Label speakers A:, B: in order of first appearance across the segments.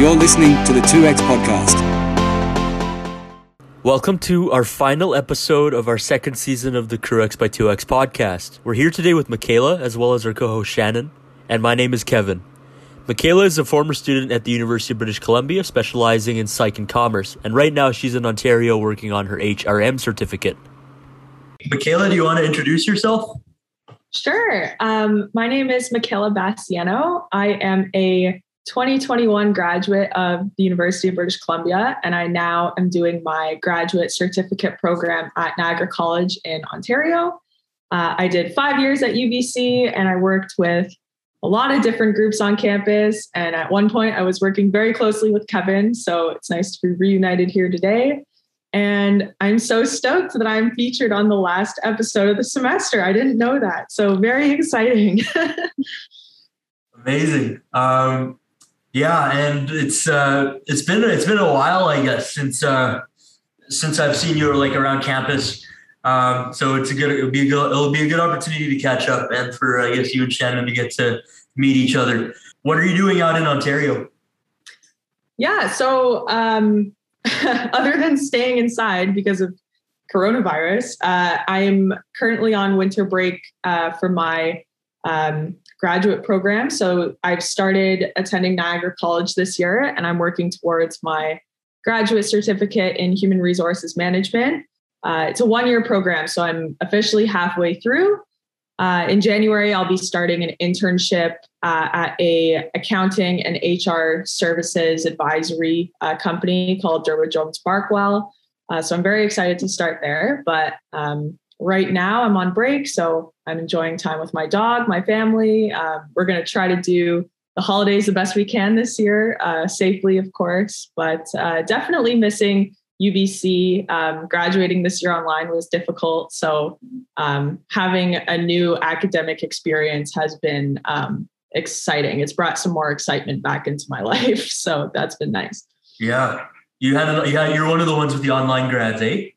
A: You're listening to the 2X Podcast.
B: Welcome to our final episode of our second season of the CrewX by 2X podcast. We're here today with Michaela as well as our co host Shannon, and my name is Kevin. Michaela is a former student at the University of British Columbia specializing in psych and commerce, and right now she's in Ontario working on her HRM certificate. Michaela, do you want to introduce yourself?
C: Sure. Um, my name is Michaela Bassiano. I am a 2021 graduate of the University of British Columbia, and I now am doing my graduate certificate program at Niagara College in Ontario. Uh, I did five years at UBC, and I worked with a lot of different groups on campus. And at one point, I was working very closely with Kevin, so it's nice to be reunited here today. And I'm so stoked that I'm featured on the last episode of the semester. I didn't know that. So, very exciting.
B: Amazing. Um, yeah, and it's uh, it's been it's been a while, I guess, since uh, since I've seen you like around campus. Um, so it's a good it'll be a good it'll be a good opportunity to catch up and for I guess you and Shannon to get to meet each other. What are you doing out in Ontario?
C: Yeah, so um, other than staying inside because of coronavirus, uh, I am currently on winter break uh, for my um, graduate program. So I've started attending Niagara College this year, and I'm working towards my graduate certificate in human resources management. Uh, it's a one year program, so I'm officially halfway through. Uh, in January, I'll be starting an internship uh, at a accounting and HR services advisory uh, company called Durward Jones Barkwell. Uh, so I'm very excited to start there. But um, right now I'm on break, so I'm enjoying time with my dog, my family. Uh, we're going to try to do the holidays the best we can this year, uh, safely, of course, but uh, definitely missing UBC. Um, graduating this year online was difficult. So um, having a new academic experience has been um, exciting. It's brought some more excitement back into my life. So that's been nice.
B: Yeah. You had, yeah, you're one of the ones with the online grads, eh?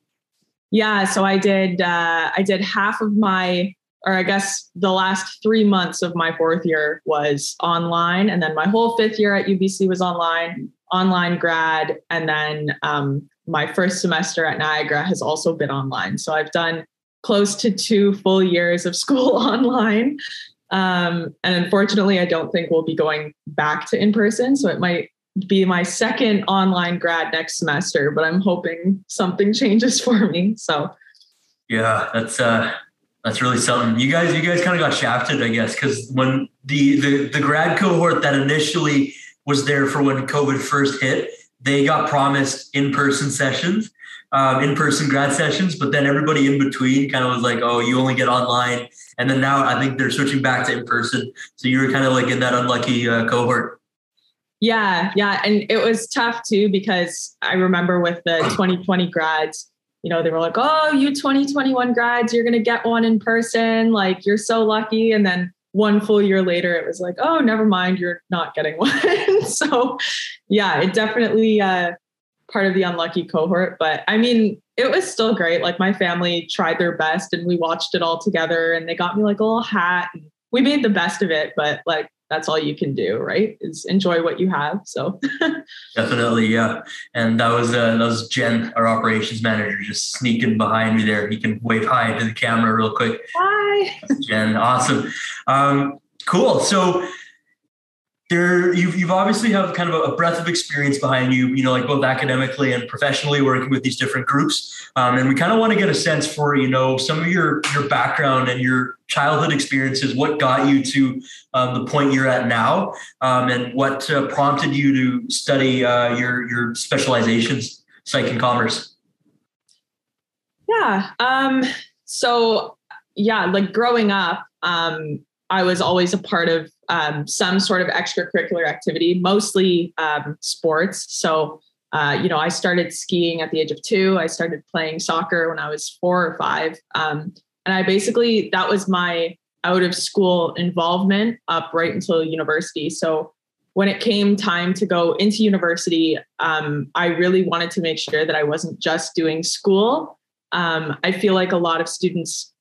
C: Yeah, so I did uh, I did half of my or I guess the last three months of my fourth year was online, and then my whole fifth year at UBC was online, online grad, and then um, my first semester at Niagara has also been online. So I've done close to two full years of school online. Um, and unfortunately, I don't think we'll be going back to in person. So it might be my second online grad next semester, but I'm hoping something changes for me. So
B: yeah, that's uh that's really something. You guys, you guys kind of got shafted, I guess, because when the, the the grad cohort that initially was there for when COVID first hit, they got promised in-person sessions, um, in-person grad sessions, but then everybody in between kind of was like, "Oh, you only get online." And then now I think they're switching back to in-person. So you were kind of like in that unlucky uh, cohort.
C: Yeah, yeah. And it was tough too because I remember with the 2020 grads, you know, they were like, oh, you 2021 grads, you're going to get one in person. Like, you're so lucky. And then one full year later, it was like, oh, never mind, you're not getting one. so, yeah, it definitely uh, part of the unlucky cohort. But I mean, it was still great. Like, my family tried their best and we watched it all together and they got me like a little hat. And we made the best of it. But like, that's all you can do, right? Is enjoy what you have. So
B: definitely, yeah. And that was uh, that was Jen, our operations manager, just sneaking behind me there. He can wave hi to the camera real quick.
C: Hi,
B: Jen. Awesome. Um, cool. So there you've, you've obviously have kind of a breadth of experience behind you you know like both academically and professionally working with these different groups. Um, and we kind of want to get a sense for you know some of your your background and your childhood experiences what got you to um, the point you're at now um, and what uh, prompted you to study uh, your your specializations psych and commerce.
C: Yeah um so yeah like growing up um I was always a part of um, some sort of extracurricular activity, mostly um, sports. So, uh, you know, I started skiing at the age of two. I started playing soccer when I was four or five. Um, and I basically, that was my out of school involvement up right until university. So, when it came time to go into university, um, I really wanted to make sure that I wasn't just doing school. Um, I feel like a lot of students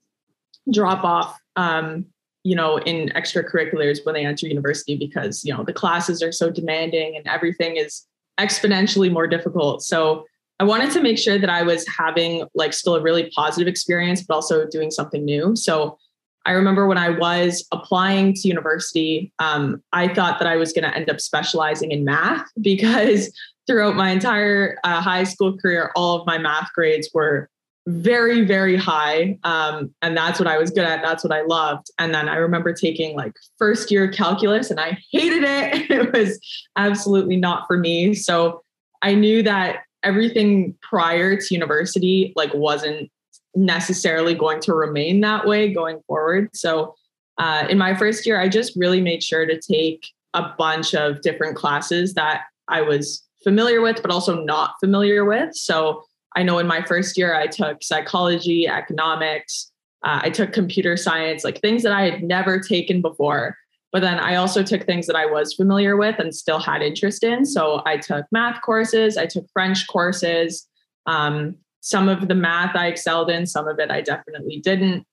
C: drop off um, you know, in extracurriculars when they enter university because, you know, the classes are so demanding and everything is exponentially more difficult. So I wanted to make sure that I was having like still a really positive experience, but also doing something new. So I remember when I was applying to university, um, I thought that I was going to end up specializing in math because throughout my entire uh, high school career, all of my math grades were very very high um, and that's what i was good at that's what i loved. And then i remember taking like first year calculus and i hated it. It was absolutely not for me. So i knew that everything prior to university like wasn't necessarily going to remain that way going forward. So uh, in my first year i just really made sure to take a bunch of different classes that i was familiar with but also not familiar with. So I know in my first year, I took psychology, economics, uh, I took computer science, like things that I had never taken before. But then I also took things that I was familiar with and still had interest in. So I took math courses, I took French courses. Um, some of the math I excelled in, some of it I definitely didn't.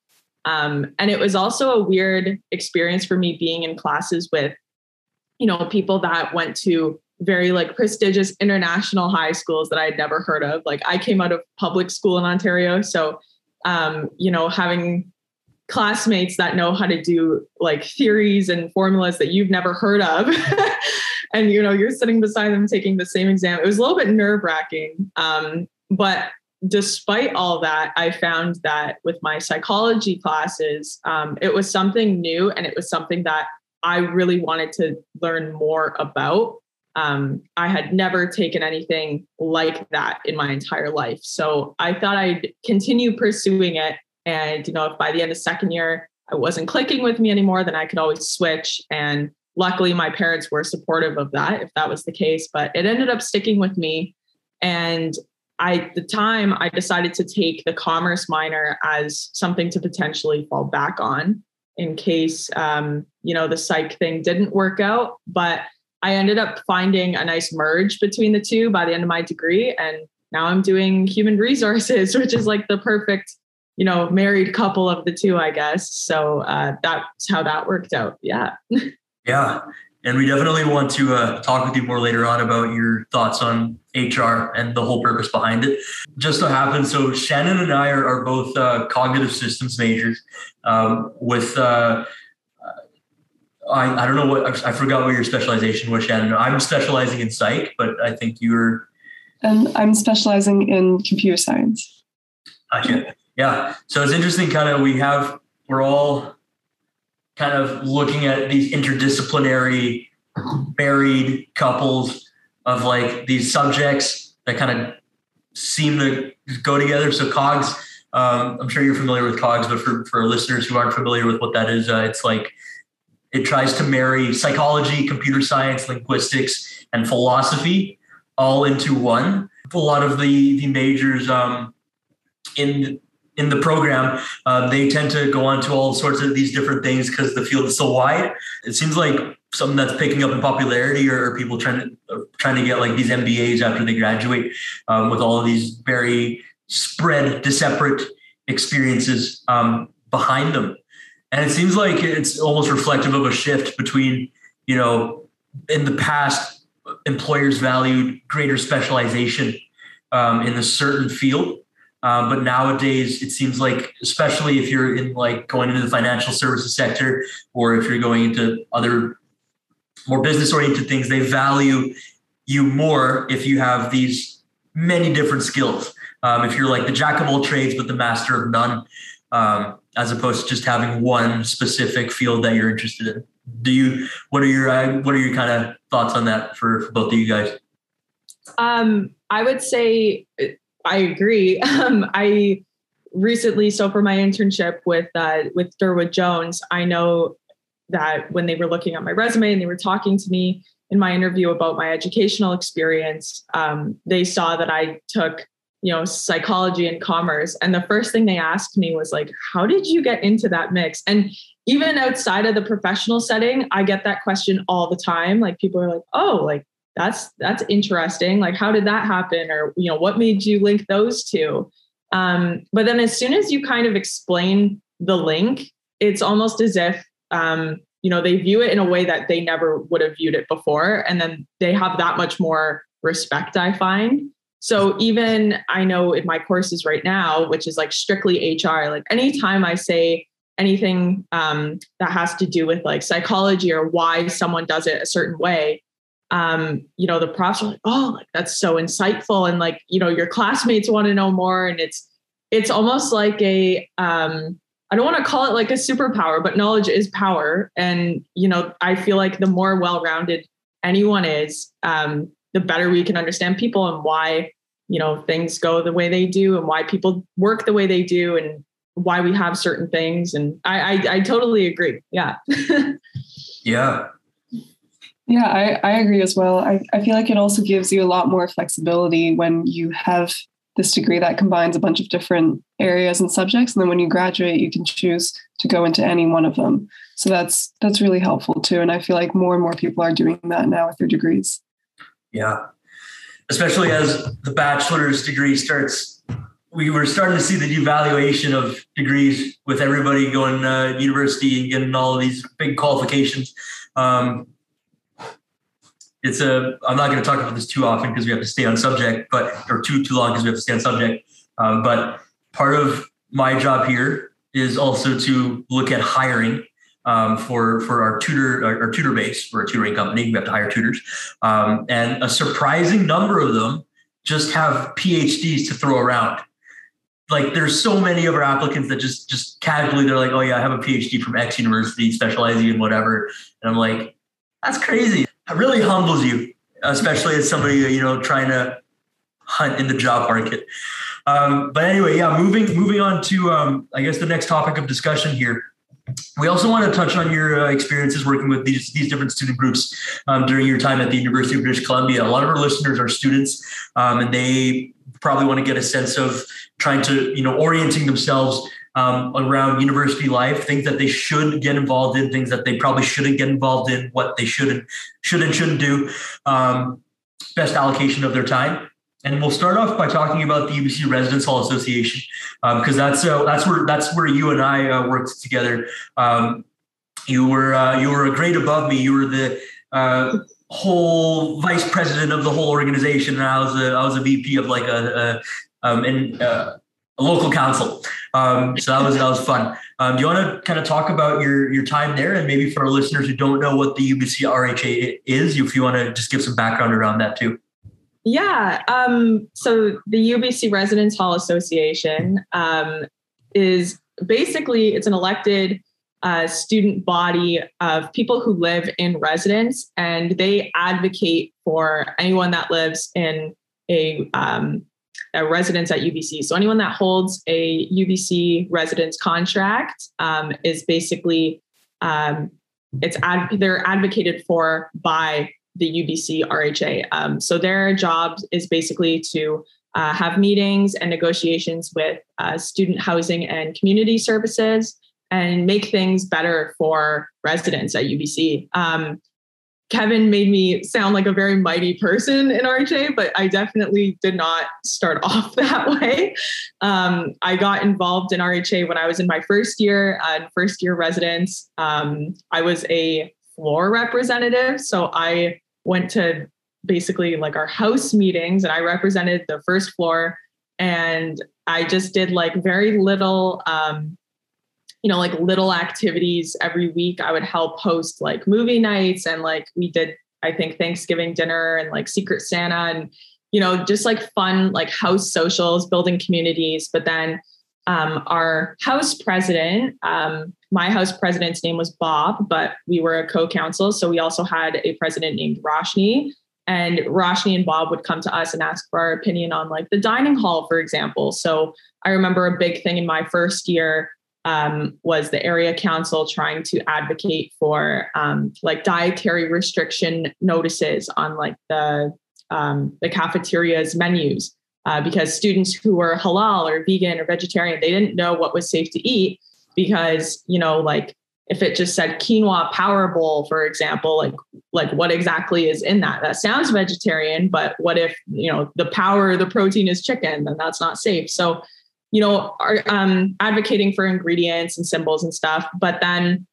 C: Um, and it was also a weird experience for me being in classes with, you know, people that went to very like prestigious international high schools that I'd never heard of. Like I came out of public school in Ontario, so um, you know, having classmates that know how to do like theories and formulas that you've never heard of. and you know, you're sitting beside them taking the same exam. It was a little bit nerve-wracking. Um, but despite all that, I found that with my psychology classes, um, it was something new and it was something that I really wanted to learn more about um, I had never taken anything like that in my entire life. So I thought I'd continue pursuing it. And, you know, if by the end of second year I wasn't clicking with me anymore, then I could always switch. And luckily, my parents were supportive of that if that was the case. But it ended up sticking with me. And I, at the time, I decided to take the commerce minor as something to potentially fall back on in case, um, you know, the psych thing didn't work out. But I ended up finding a nice merge between the two by the end of my degree. And now I'm doing human resources, which is like the perfect, you know, married couple of the two, I guess. So uh, that's how that worked out. Yeah.
B: yeah. And we definitely want to uh, talk with you more later on about your thoughts on HR and the whole purpose behind it. Just so happens, so Shannon and I are, are both uh, cognitive systems majors um, with uh, I, I don't know what I forgot what your specialization was, Shannon. I'm specializing in psych, but I think you're.
D: And I'm specializing in computer science.
B: Gotcha. Yeah. So it's interesting. Kind of, we have we're all kind of looking at these interdisciplinary married couples of like these subjects that kind of seem to go together. So COGS, um, I'm sure you're familiar with COGS, but for, for listeners who aren't familiar with what that is, uh, it's like it tries to marry psychology, computer science, linguistics, and philosophy all into one. A lot of the the majors um, in in the program, uh, they tend to go on to all sorts of these different things because the field is so wide. It seems like something that's picking up in popularity, or, people trying to trying to get like these MBAs after they graduate um, with all of these very spread, separate experiences um, behind them. And it seems like it's almost reflective of a shift between, you know, in the past, employers valued greater specialization um, in a certain field. Um, but nowadays, it seems like, especially if you're in like going into the financial services sector or if you're going into other more business oriented things, they value you more if you have these many different skills. Um, if you're like the jack of all trades, but the master of none. Um, as opposed to just having one specific field that you're interested in. Do you? What are your uh, What are your kind of thoughts on that for, for both of you guys?
C: Um, I would say I agree. Um, I recently, so for my internship with uh, with Durward Jones, I know that when they were looking at my resume and they were talking to me in my interview about my educational experience, um, they saw that I took you know psychology and commerce. And the first thing they asked me was like how did you get into that mix? And even outside of the professional setting i get that question all the time. Like people are like oh like that's that's interesting. Like how did that happen? Or you know what made you link those two? Um, but then as soon as you kind of explain the link it's almost as if um, you know, they view it in a way that they never would have viewed it before. And then they have that much more respect, I find. So even I know in my courses right now, which is like strictly HR, like anytime I say anything um, that has to do with like psychology or why someone does it a certain way, um, you know, the profs are like, oh, like that's so insightful. And like, you know, your classmates want to know more. And it's, it's almost like a, um, I don't want to call it like a superpower, but knowledge is power. And, you know, I feel like the more well-rounded anyone is, um, the better we can understand people and why, you know, things go the way they do and why people work the way they do and why we have certain things. And I, I, I totally agree. Yeah.
B: yeah.
D: Yeah, I, I agree as well. I, I feel like it also gives you a lot more flexibility when you have this degree that combines a bunch of different areas and subjects. And then when you graduate, you can choose to go into any one of them. So that's that's really helpful too. And I feel like more and more people are doing that now with their degrees.
B: Yeah. Especially as the bachelor's degree starts, we were starting to see the devaluation of degrees with everybody going uh, university and getting all of these big qualifications. Um, it's a i'm not going to talk about this too often because we have to stay on subject but or too too long because we have to stay on subject um, but part of my job here is also to look at hiring um, for for our tutor our, our, tutor base for a tutoring company we have to hire tutors um, and a surprising number of them just have phds to throw around like there's so many of our applicants that just just casually they're like oh yeah i have a phd from x university specializing in whatever and i'm like that's crazy it really humbles you, especially as somebody you know trying to hunt in the job market. Um, but anyway, yeah, moving moving on to um, I guess the next topic of discussion here. We also want to touch on your uh, experiences working with these these different student groups um, during your time at the University of British Columbia. A lot of our listeners are students, um, and they probably want to get a sense of trying to you know orienting themselves um, around university life, things that they should get involved in, things that they probably shouldn't get involved in, what they should and should and shouldn't do, um, best allocation of their time. And we'll start off by talking about the UBC Residence Hall Association because um, that's uh, that's where that's where you and I uh, worked together. Um, you were uh, you were a grade above me. You were the uh, whole vice president of the whole organization, and I was a I was a VP of like a, a um, uh, a local council. Um, so that was that was fun. Um, do you want to kind of talk about your your time there, and maybe for our listeners who don't know what the UBC RHA is, if you want to just give some background around that too.
C: Yeah. Um, so the UBC Residence Hall Association um, is basically it's an elected uh, student body of people who live in residence, and they advocate for anyone that lives in a um, a residence at UBC. So anyone that holds a UBC residence contract um, is basically um, it's ad- they're advocated for by the UBC RHA. Um, so their job is basically to uh, have meetings and negotiations with uh, student housing and community services and make things better for residents at UBC. Um, Kevin made me sound like a very mighty person in RHA, but I definitely did not start off that way. Um, I got involved in RHA when I was in my first year, uh, first year residence. Um, I was a floor representative. So I went to basically like our house meetings and I represented the first floor. And I just did like very little um, you know, like little activities every week. I would help host like movie nights and like we did, I think, Thanksgiving dinner and like Secret Santa and, you know, just like fun, like house socials, building communities. But then um, our house president, um, my house president's name was Bob, but we were a co counsel. So we also had a president named Roshni. And Roshni and Bob would come to us and ask for our opinion on like the dining hall, for example. So I remember a big thing in my first year um, was the area council trying to advocate for um, like dietary restriction notices on like the um, the cafeteria's menus uh, because students who were halal or vegan or vegetarian they didn't know what was safe to eat because you know like if it just said quinoa power bowl for example like like what exactly is in that that sounds vegetarian but what if you know the power the protein is chicken then that's not safe so you know, are um, advocating for ingredients and symbols and stuff. But then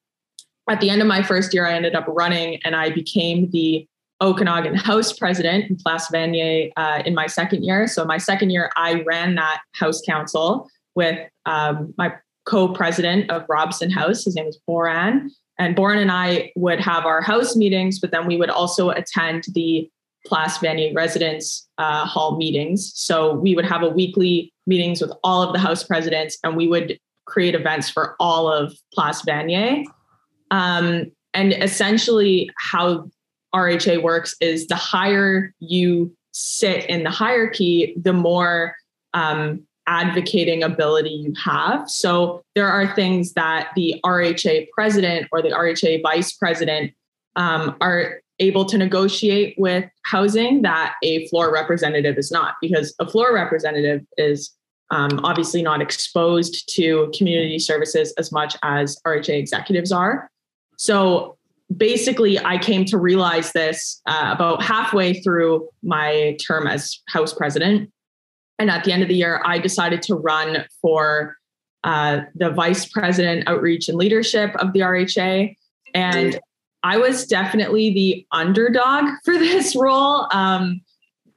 C: at the end of my first year, I ended up running and I became the Okanagan House president in Place Vanier uh, in my second year. So, my second year, I ran that House Council with um, my co president of Robson House. His name is Boran. And Boran and I would have our house meetings, but then we would also attend the Place Vanier residence uh, hall meetings. So we would have a weekly meetings with all of the house presidents, and we would create events for all of Place Vanier. Um, and essentially, how RHA works is the higher you sit in the hierarchy, the more um, advocating ability you have. So there are things that the RHA president or the RHA vice president um, are able to negotiate with housing that a floor representative is not, because a floor representative is um, obviously not exposed to community services as much as RHA executives are. So basically, I came to realize this uh, about halfway through my term as House president. And at the end of the year, I decided to run for uh, the vice president outreach and leadership of the RHA. And I was definitely the underdog for this role. Um,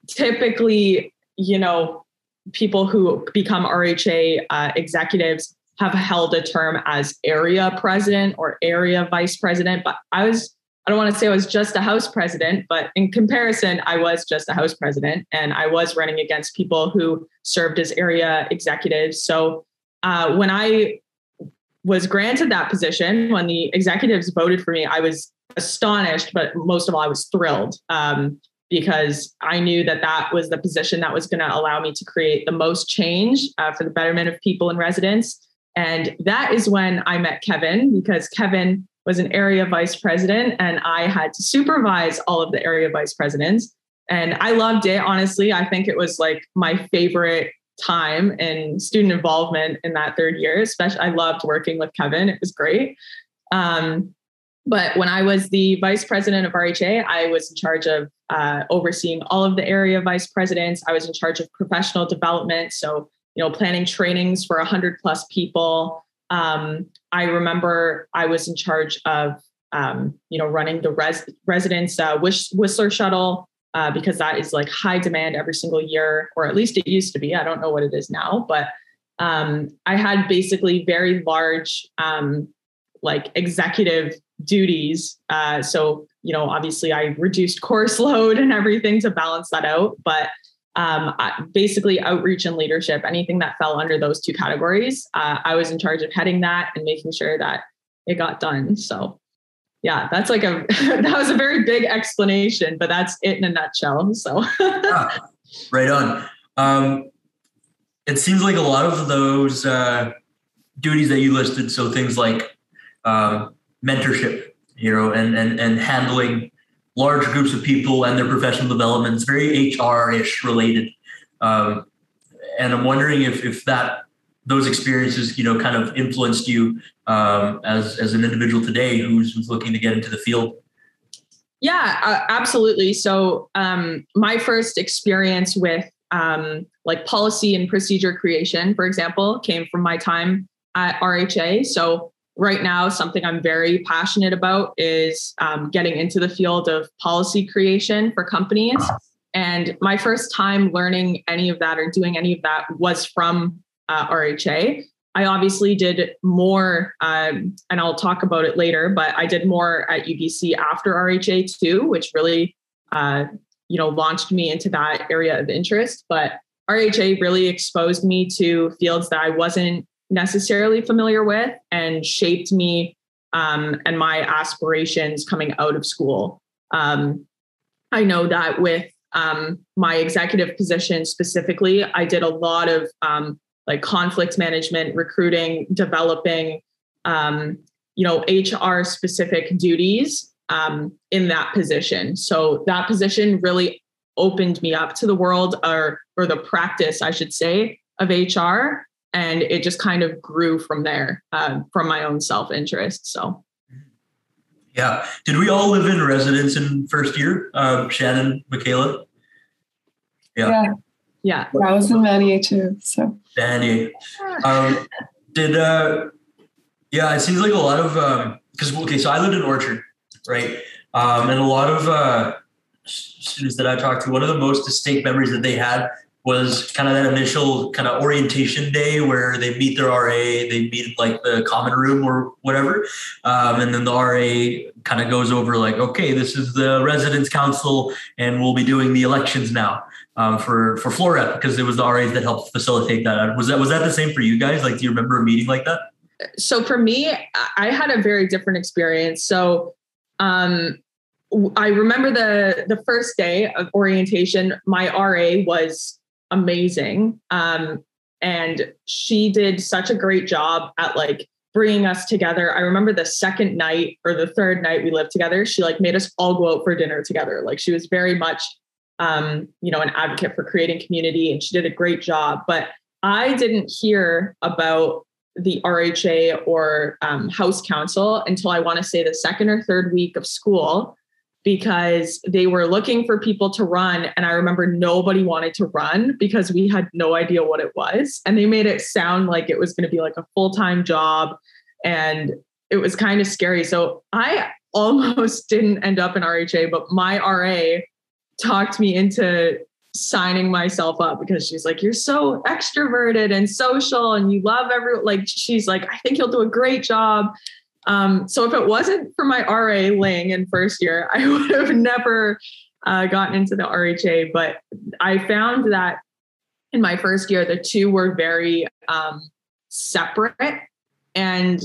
C: typically, you know, people who become RHA uh, executives have held a term as area president or area vice president. But I was, I don't want to say I was just a house president, but in comparison, I was just a house president and I was running against people who served as area executives. So uh, when I was granted that position, when the executives voted for me, I was astonished, but most of all, I was thrilled. Um, because I knew that that was the position that was going to allow me to create the most change uh, for the betterment of people and residence. And that is when I met Kevin because Kevin was an area vice president and I had to supervise all of the area vice presidents. And I loved it. Honestly, I think it was like my favorite time in student involvement in that third year. Especially, I loved working with Kevin. It was great. Um, but when I was the vice president of RHA, I was in charge of uh, overseeing all of the area vice presidents. I was in charge of professional development. So, you know, planning trainings for 100 plus people. Um, I remember I was in charge of, um, you know, running the res- residents uh, Whistler shuttle uh, because that is like high demand every single year, or at least it used to be. I don't know what it is now, but um, I had basically very large, um, like executive duties. Uh, so, you know, obviously I reduced course load and everything to balance that out. But um, basically, outreach and leadership, anything that fell under those two categories, uh, I was in charge of heading that and making sure that it got done. So, yeah, that's like a that was a very big explanation, but that's it in a nutshell. So,
B: ah, right on. Um, it seems like a lot of those uh, duties that you listed, so things like um, mentorship, you know, and and and handling large groups of people and their professional development. It's very HR-ish related. Um, and I'm wondering if if that those experiences, you know, kind of influenced you um, as as an individual today who's, who's looking to get into the field.
C: Yeah, uh, absolutely. So um, my first experience with um, like policy and procedure creation, for example, came from my time at RHA. So right now, something I'm very passionate about is um, getting into the field of policy creation for companies. And my first time learning any of that or doing any of that was from uh, RHA. I obviously did more, um, and I'll talk about it later, but I did more at UBC after RHA too, which really, uh, you know, launched me into that area of interest. But RHA really exposed me to fields that I wasn't necessarily familiar with and shaped me um, and my aspirations coming out of school. Um, I know that with um, my executive position specifically, I did a lot of um, like conflict management, recruiting, developing, um, you know, HR specific duties um, in that position. So that position really opened me up to the world or or the practice, I should say, of HR and it just kind of grew from there uh, from my own self interest so
B: yeah did we all live in residence in first year uh, shannon michaela
D: yeah yeah, yeah. i was in Vanier too so
B: Vanier. um, did uh yeah it seems like a lot of um, because okay, so I lived in Orchard, right? Um, and a lot of uh, students that I talked to, one of the most distinct memories that they had was kind of that initial kind of orientation day where they meet their RA, they meet like the common room or whatever. Um, and then the RA kind of goes over like, okay, this is the residence council and we'll be doing the elections now um, for, for floor because it was the RAs that helped facilitate that. Was that, was that the same for you guys? Like, do you remember a meeting like that?
C: So for me, I had a very different experience. So um, I remember the the first day of orientation, my RA was amazing. Um, and she did such a great job at like bringing us together. I remember the second night or the third night we lived together, she like made us all go out for dinner together. Like she was very much, um, you know, an advocate for creating community and she did a great job. But I didn't hear about the RHA or um, House Council until I want to say the second or third week of school because they were looking for people to run. And I remember nobody wanted to run because we had no idea what it was. And they made it sound like it was going to be like a full time job. And it was kind of scary. So I almost didn't end up in RHA, but my RA talked me into signing myself up because she's like, You're so extroverted and social and you love everyone. Like, she's like, I think you'll do a great job. Um, so if it wasn't for my RA Ling in first year, I would have never uh, gotten into the RHA. But I found that in my first year, the two were very um, separate. And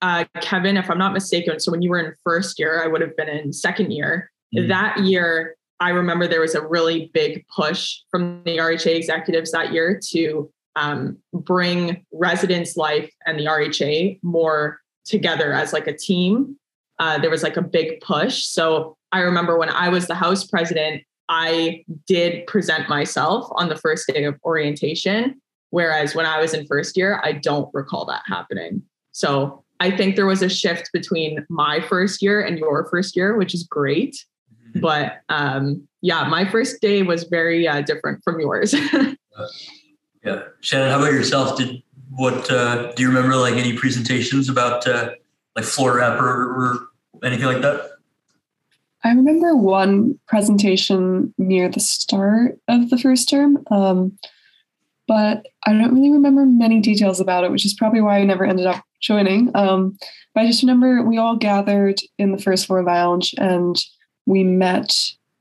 C: uh, Kevin, if I'm not mistaken, so when you were in first year, I would have been in second year. Mm-hmm. That year, I remember there was a really big push from the RHA executives that year to um, bring residence life and the RHA more together as like a team. Uh, there was like a big push. So I remember when I was the house president, I did present myself on the first day of orientation. Whereas when I was in first year, I don't recall that happening. So I think there was a shift between my first year and your first year, which is great. Mm-hmm. But um, yeah, my first day was very uh, different from yours.
B: yeah. Shannon, how about yourself? Did what uh, do you remember like any presentations about uh, like floor rep or, or anything like that?
D: I remember one presentation near the start of the first term um, but i don't really remember many details about it which is probably why i never ended up joining um, but i just remember we all gathered in the first floor lounge and we met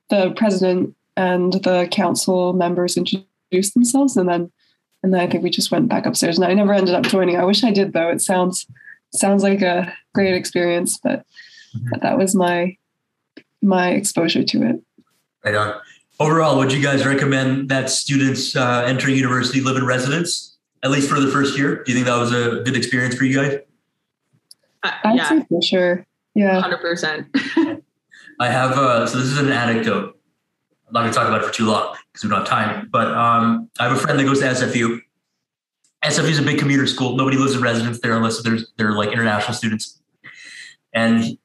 D: the president and the council members introduced themselves and then and then I think we just went back upstairs. And I never ended up joining. I wish I did though. It sounds sounds like a great experience, but, mm-hmm. but that was my my exposure to it.
B: Right on. Overall, would you guys recommend that students uh, entering university live in residence at least for the first year? Do you think that was a good experience for you guys?
C: Uh, I'd yeah.
D: say for sure. Yeah,
C: hundred percent.
B: I have uh, so this is an anecdote. I'm not going to talk about it for too long because we don't have time. But um, I have a friend that goes to SFU. SFU is a big commuter school. Nobody lives in residence there unless there's they're like international students. And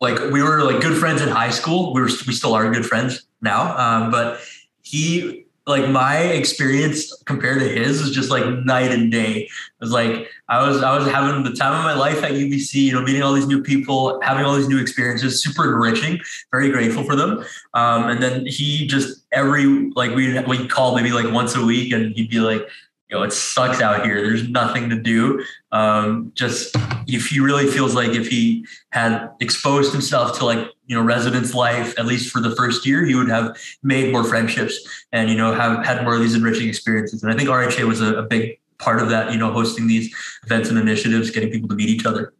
B: like we were like good friends in high school. We were we still are good friends now. Um, but he like my experience compared to his is just like night and day. It was like I was I was having the time of my life at UBC, you know, meeting all these new people, having all these new experiences, super enriching, very grateful for them. Um, and then he just every like we we call maybe like once a week and he'd be like, you know, it sucks out here. There's nothing to do. Um, just if he really feels like if he had exposed himself to like you know residence life at least for the first year, he would have made more friendships and you know have had more of these enriching experiences. And I think RHA was a, a big part of that. You know, hosting these events and initiatives, getting people to meet each other.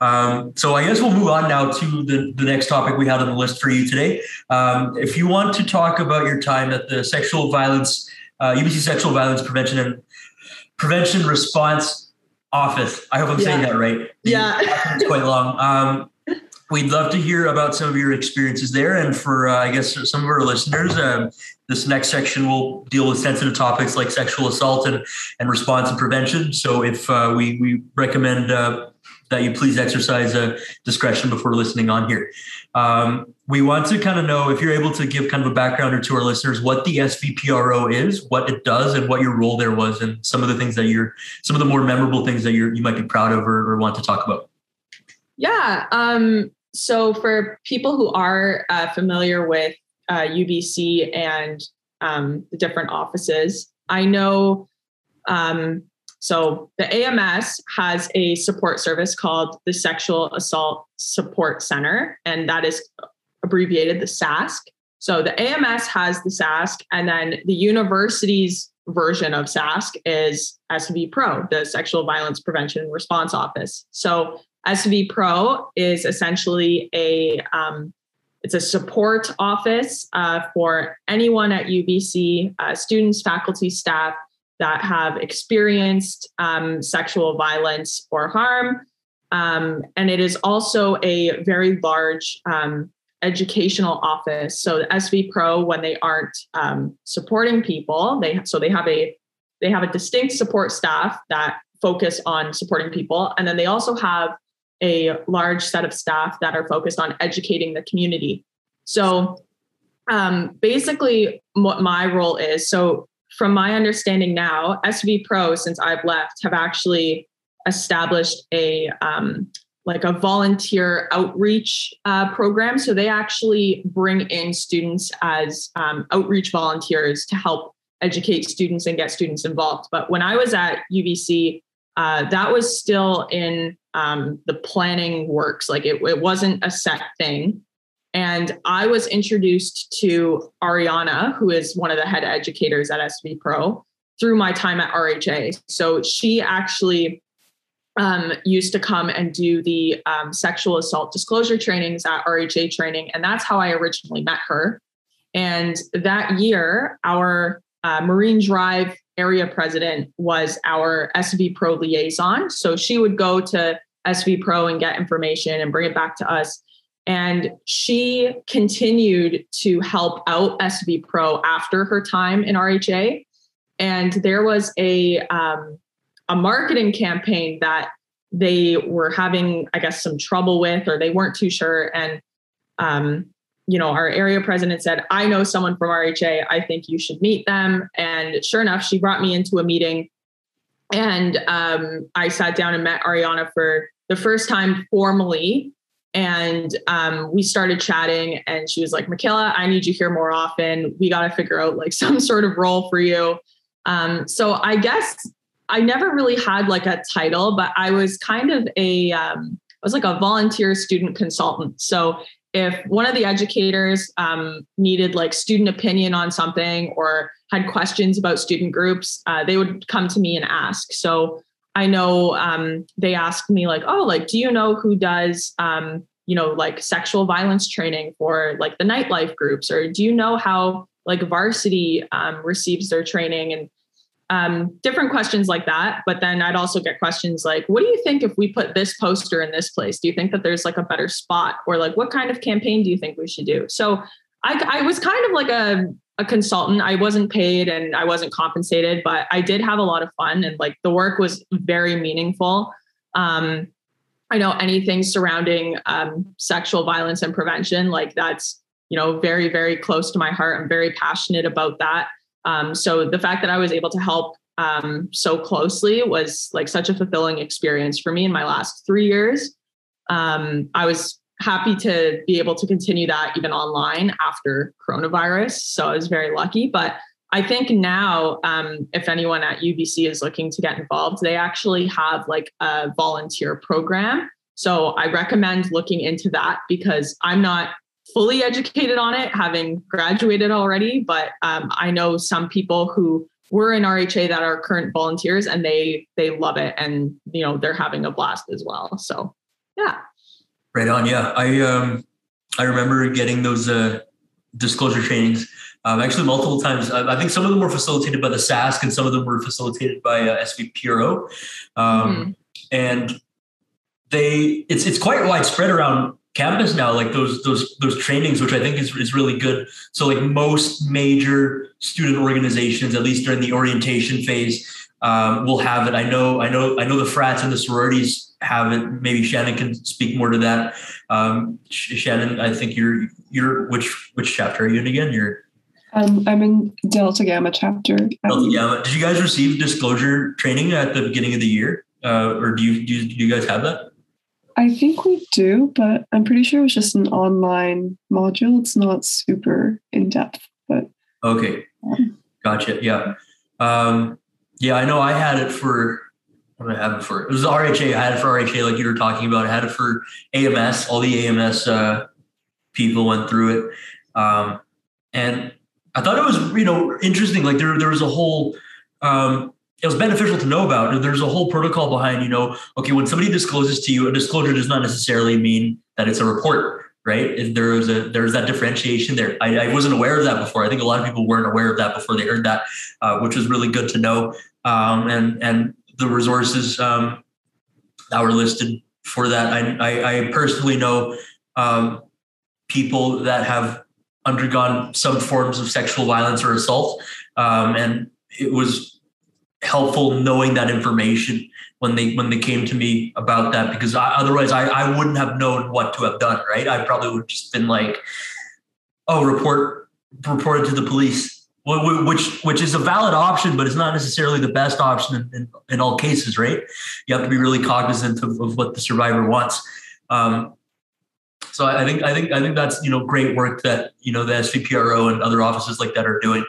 B: Um, so I guess we'll move on now to the, the next topic we had on the list for you today. Um, if you want to talk about your time at the sexual violence uh, UBC Sexual Violence Prevention and Prevention Response Office. I hope I'm yeah. saying that right.
C: yeah,
B: it's quite long. Um, we'd love to hear about some of your experiences there, and for uh, I guess some of our listeners, um, this next section will deal with sensitive topics like sexual assault and, and response and prevention. So if uh, we we recommend uh, that you please exercise uh, discretion before listening on here. Um, we want to kind of know if you're able to give kind of a background or to our listeners what the SVPRO is, what it does, and what your role there was, and some of the things that you're, some of the more memorable things that you're, you might be proud of or, or want to talk about.
C: Yeah. Um, so for people who are uh, familiar with uh, UBC and um, the different offices, I know. Um, so the AMS has a support service called the Sexual Assault Support Center, and that is abbreviated the SASC. So the AMS has the SASC, and then the university's version of SASC is SV Pro, the Sexual Violence Prevention and Response Office. So SV Pro is essentially a um, it's a support office uh, for anyone at UBC, uh, students, faculty, staff that have experienced um, sexual violence or harm. Um, and it is also a very large um, educational office. So the SV Pro, when they aren't um, supporting people, they so they have a they have a distinct support staff that focus on supporting people, and then they also have a large set of staff that are focused on educating the community. So um, basically, what my role is so from my understanding now, SV Pro, since I've left, have actually established a um, like a volunteer outreach uh, program. So they actually bring in students as um, outreach volunteers to help educate students and get students involved. But when I was at UBC, uh, that was still in um, the planning works. Like it, it wasn't a set thing. And I was introduced to Ariana, who is one of the head educators at SV Pro, through my time at RHA. So she actually um, used to come and do the um, sexual assault disclosure trainings at RHA training. And that's how I originally met her. And that year, our uh, Marine Drive area president was our SV Pro liaison. So she would go to SV Pro and get information and bring it back to us. And she continued to help out SV Pro after her time in RHA. And there was a um, a marketing campaign that they were having, I guess, some trouble with, or they weren't too sure. And, um, you know, our area president said, I know someone from RHA. I think you should meet them. And sure enough, she brought me into a meeting. And um, I sat down and met Ariana for the first time formally. And um, we started chatting, and she was like, Michaela, I need you here more often. We got to figure out like some sort of role for you. Um, so I guess I never really had like a title, but I was kind of a um, I was like a volunteer student consultant. So if one of the educators um, needed like student opinion on something or had questions about student groups, uh, they would come to me and ask. So I know um, they asked me like, oh, like, do you know who does, um, you know, like sexual violence training for like the nightlife groups, or do you know how like varsity um, receives their training? And um, different questions like that. But then I'd also get questions like, what do you think if we put this poster in this place? Do you think that there's like a better spot? Or like, what kind of campaign do you think we should do? So I, I was kind of like a, a consultant. I wasn't paid and I wasn't compensated, but I did have a lot of fun and like the work was very meaningful. Um, I know anything surrounding um, sexual violence and prevention, like that's, you know, very, very close to my heart. I'm very passionate about that. Um, so the fact that I was able to help um, so closely was like such a fulfilling experience for me in my last three years. Um, I was happy to be able to continue that even online after coronavirus. So I was very lucky. But I think now, um, if anyone at UBC is looking to get involved, they actually have like a volunteer program. So I recommend looking into that because I'm not fully educated on it, having graduated already, but um, I know some people who were in RHA that are current volunteers and they they love it and you know they're having a blast as well. So yeah.
B: Right on. Yeah. I um I remember getting those uh disclosure trainings um, actually multiple times. I, I, think some of them were facilitated by the SASC and some of them were facilitated by uh, SV Pro. Um, mm-hmm. And they it's it's quite widespread around campus now like those those those trainings which i think is, is really good so like most major student organizations at least during the orientation phase um, will have it i know i know i know the frats and the sororities have it maybe shannon can speak more to that um, shannon i think you're you're which which chapter are you in again you're
D: um, i'm in delta gamma chapter
B: delta gamma did you guys receive disclosure training at the beginning of the year uh, or do you, do you do you guys have that
D: I think we do, but I'm pretty sure it was just an online module. It's not super in depth, but
B: okay, gotcha. Yeah, um, yeah. I know. I had it for. What did I have it for? It was RHA. I had it for RHA, like you were talking about. I had it for AMS. All the AMS uh, people went through it, um, and I thought it was you know interesting. Like there there was a whole. Um, it was beneficial to know about. There's a whole protocol behind, you know, okay, when somebody discloses to you, a disclosure does not necessarily mean that it's a report, right? If there is a there's that differentiation there. I, I, wasn't aware of that before. I think a lot of people weren't aware of that before they heard that, uh, which was really good to know. Um, and and the resources um, that were listed for that, I I, I personally know um, people that have undergone some forms of sexual violence or assault, um, and it was helpful knowing that information when they when they came to me about that because I, otherwise I, I wouldn't have known what to have done right? I probably would have just been like oh report report it to the police which which is a valid option but it's not necessarily the best option in, in, in all cases right you have to be really cognizant of, of what the survivor wants um, so I think I think I think that's you know great work that you know the SVPRO and other offices like that are doing.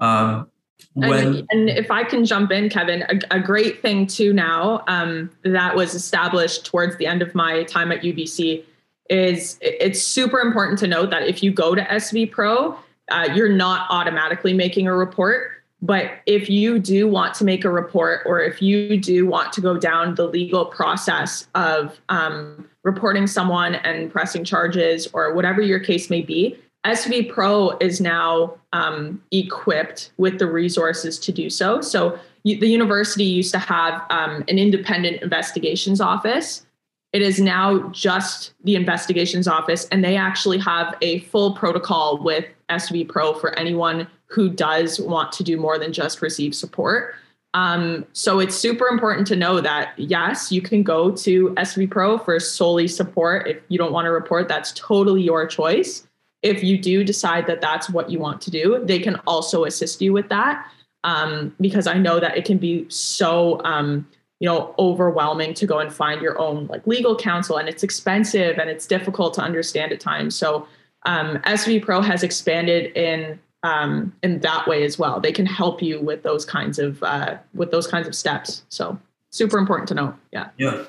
B: Um,
C: when, and, and, if I can jump in, Kevin, a, a great thing too now um, that was established towards the end of my time at UBC is it's super important to note that if you go to SV Pro, uh, you're not automatically making a report. But if you do want to make a report, or if you do want to go down the legal process of um, reporting someone and pressing charges, or whatever your case may be, SV Pro is now um, equipped with the resources to do so. So you, the university used to have um, an independent investigations office. It is now just the investigations office, and they actually have a full protocol with SV Pro for anyone who does want to do more than just receive support. Um, so it's super important to know that yes, you can go to SV Pro for solely support. If you don't want to report, that's totally your choice if you do decide that that's what you want to do, they can also assist you with that. Um, because I know that it can be so, um, you know, overwhelming to go and find your own like legal counsel, and it's expensive and it's difficult to understand at times. So um, SV Pro has expanded in um, in that way as well. They can help you with those kinds of uh, with those kinds of steps. So super important to know. Yeah.
B: Yeah.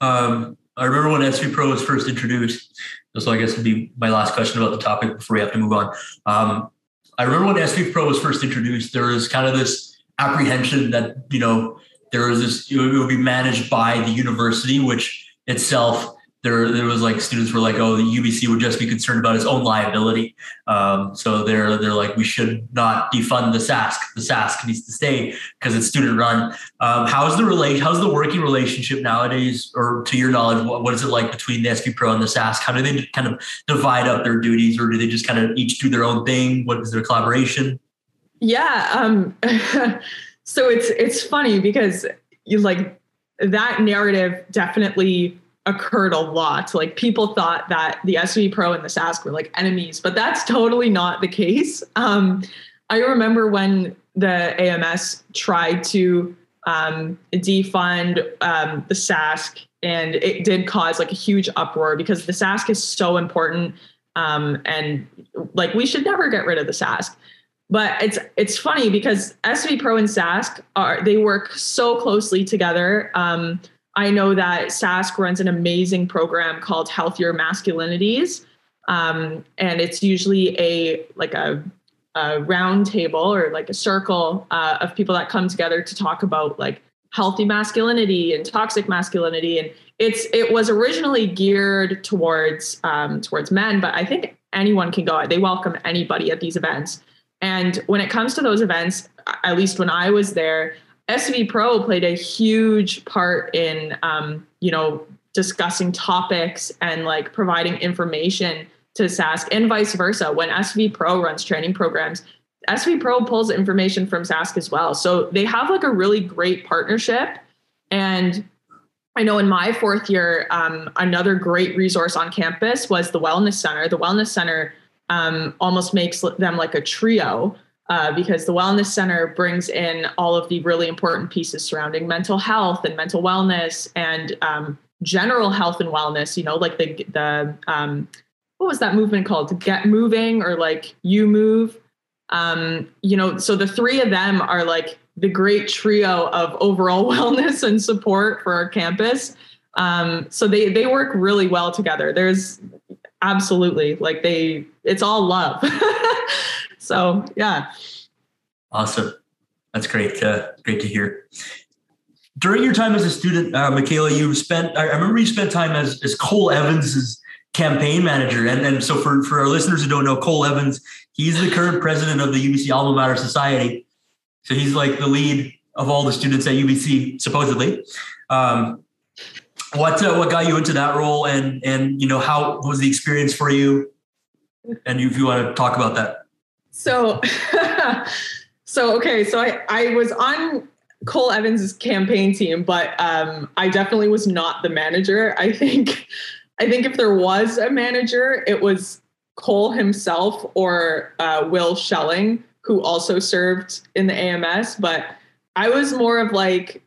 B: Um, I remember when SV Pro was first introduced. So I guess would be my last question about the topic before we have to move on. Um, I remember when SV Pro was first introduced, there was kind of this apprehension that you know there was this it would be managed by the university, which itself there there was like students were like, oh, the UBC would just be concerned about its own liability. Um, so they're they're like, we should not defund the SASC. The SASC needs to stay because it's student run. Um, how's the relation? How's the working relationship nowadays, or to your knowledge, what, what is it like between the SV Pro and the SASC? How do they kind of divide up their duties, or do they just kind of each do their own thing? What is their collaboration?
C: Yeah. Um, so it's it's funny because you like that narrative definitely occurred a lot. Like people thought that the SV Pro and the SASC were like enemies, but that's totally not the case. Um, I remember when the AMS tried to um, defund um, the SASC, and it did cause like a huge uproar because the SASC is so important, um, and like we should never get rid of the SASC. But it's it's funny because SV Pro and SASC are they work so closely together. I know that SASC runs an amazing program called Healthier Masculinities. Um, and it's usually a like a, a round table or like a circle uh, of people that come together to talk about like healthy masculinity and toxic masculinity and it's it was originally geared towards um, towards men but i think anyone can go they welcome anybody at these events and when it comes to those events at least when i was there SV Pro played a huge part in, um, you know, discussing topics and like providing information to SASC and vice versa. When SV Pro runs training programs, SV Pro pulls information from SASC as well. So they have like a really great partnership. And I know in my fourth year, um, another great resource on campus was the Wellness Center. The Wellness Center um, almost makes them like a trio uh, because the Wellness Center brings in all of the really important pieces surrounding mental health and mental wellness and um, general health and wellness. You know, like the the um, what was that movement called? Get moving or like you move. Um, you know, so the three of them are like the great trio of overall wellness and support for our campus. Um, so they they work really well together. There's absolutely like they it's all love. so yeah.
B: Awesome. That's great. Uh, great to hear. During your time as a student, uh, Michaela, you spent, I remember you spent time as, as Cole Evans's campaign manager. And, and so for, for our listeners who don't know Cole Evans, he's the current president of the UBC Alma Mater Society. So he's like the lead of all the students at UBC, supposedly. Um, what uh, what got you into that role, and and you know how was the experience for you? And if you want to talk about that.
C: So, so okay, so I I was on Cole Evans's campaign team, but um, I definitely was not the manager. I think I think if there was a manager, it was Cole himself or uh, Will Schelling, who also served in the AMS. But I was more of like,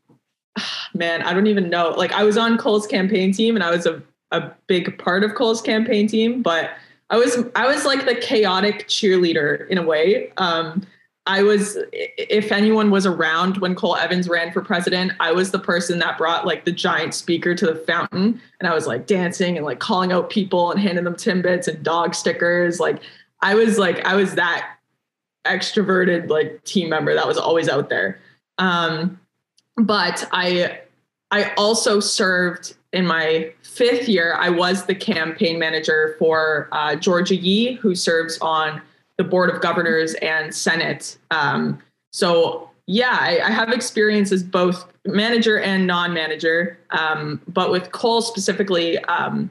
C: man, I don't even know. Like I was on Cole's campaign team, and I was a a big part of Cole's campaign team, but I was I was like the chaotic cheerleader in a way. Um, I was, if anyone was around when Cole Evans ran for president, I was the person that brought like the giant speaker to the fountain. And I was like dancing and like calling out people and handing them Timbits and dog stickers. Like I was like, I was that extroverted like team member that was always out there. Um, but I, I also served in my fifth year. I was the campaign manager for uh, Georgia Yee, who serves on the board of governors and senate um, so yeah I, I, have experience as both manager and non-manager um, but with cole specifically um,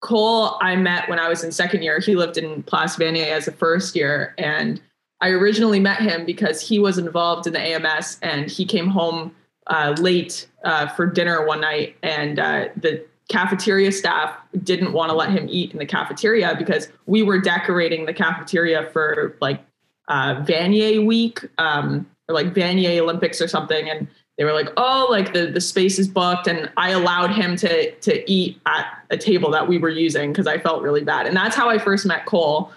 C: cole i met when i was in second year he lived in place vanier as a first year and i originally met him because he was involved in the ams and he came home uh, late uh, for dinner one night and uh, the cafeteria staff didn't want to let him eat in the cafeteria because we were decorating the cafeteria for like uh, Vanier week um, or like Vanier Olympics or something. And they were like, oh, like the, the space is booked. And I allowed him to, to eat at a table that we were using because I felt really bad. And that's how I first met Cole.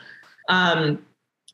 C: Um,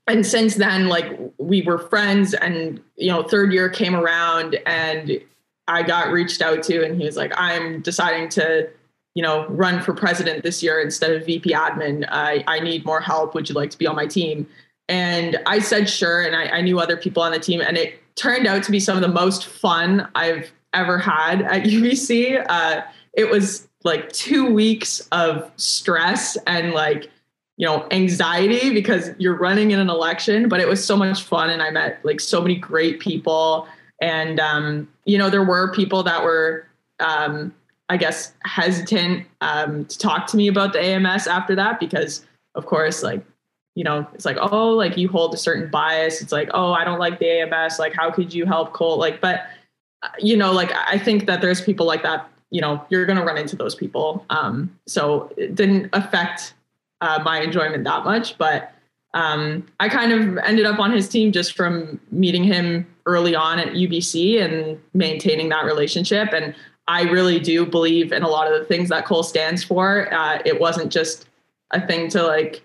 C: and since then, like we were friends and, you know, third year came around and I got reached out to and he was like, I'm deciding to you know, run for president this year instead of VP admin. I, I need more help. Would you like to be on my team? And I said sure. And I, I knew other people on the team. And it turned out to be some of the most fun I've ever had at UBC. Uh, it was like two weeks of stress and like, you know, anxiety because you're running in an election, but it was so much fun. And I met like so many great people. And, um, you know, there were people that were, um, I guess, hesitant um, to talk to me about the AMS after that because, of course, like, you know, it's like, oh, like you hold a certain bias. It's like, oh, I don't like the AMS. Like, how could you help Cole? Like, but, uh, you know, like, I think that there's people like that, you know, you're going to run into those people. Um, so it didn't affect uh, my enjoyment that much. But um, I kind of ended up on his team just from meeting him early on at UBC and maintaining that relationship. And I really do believe in a lot of the things that Cole stands for. Uh, it wasn't just a thing to like,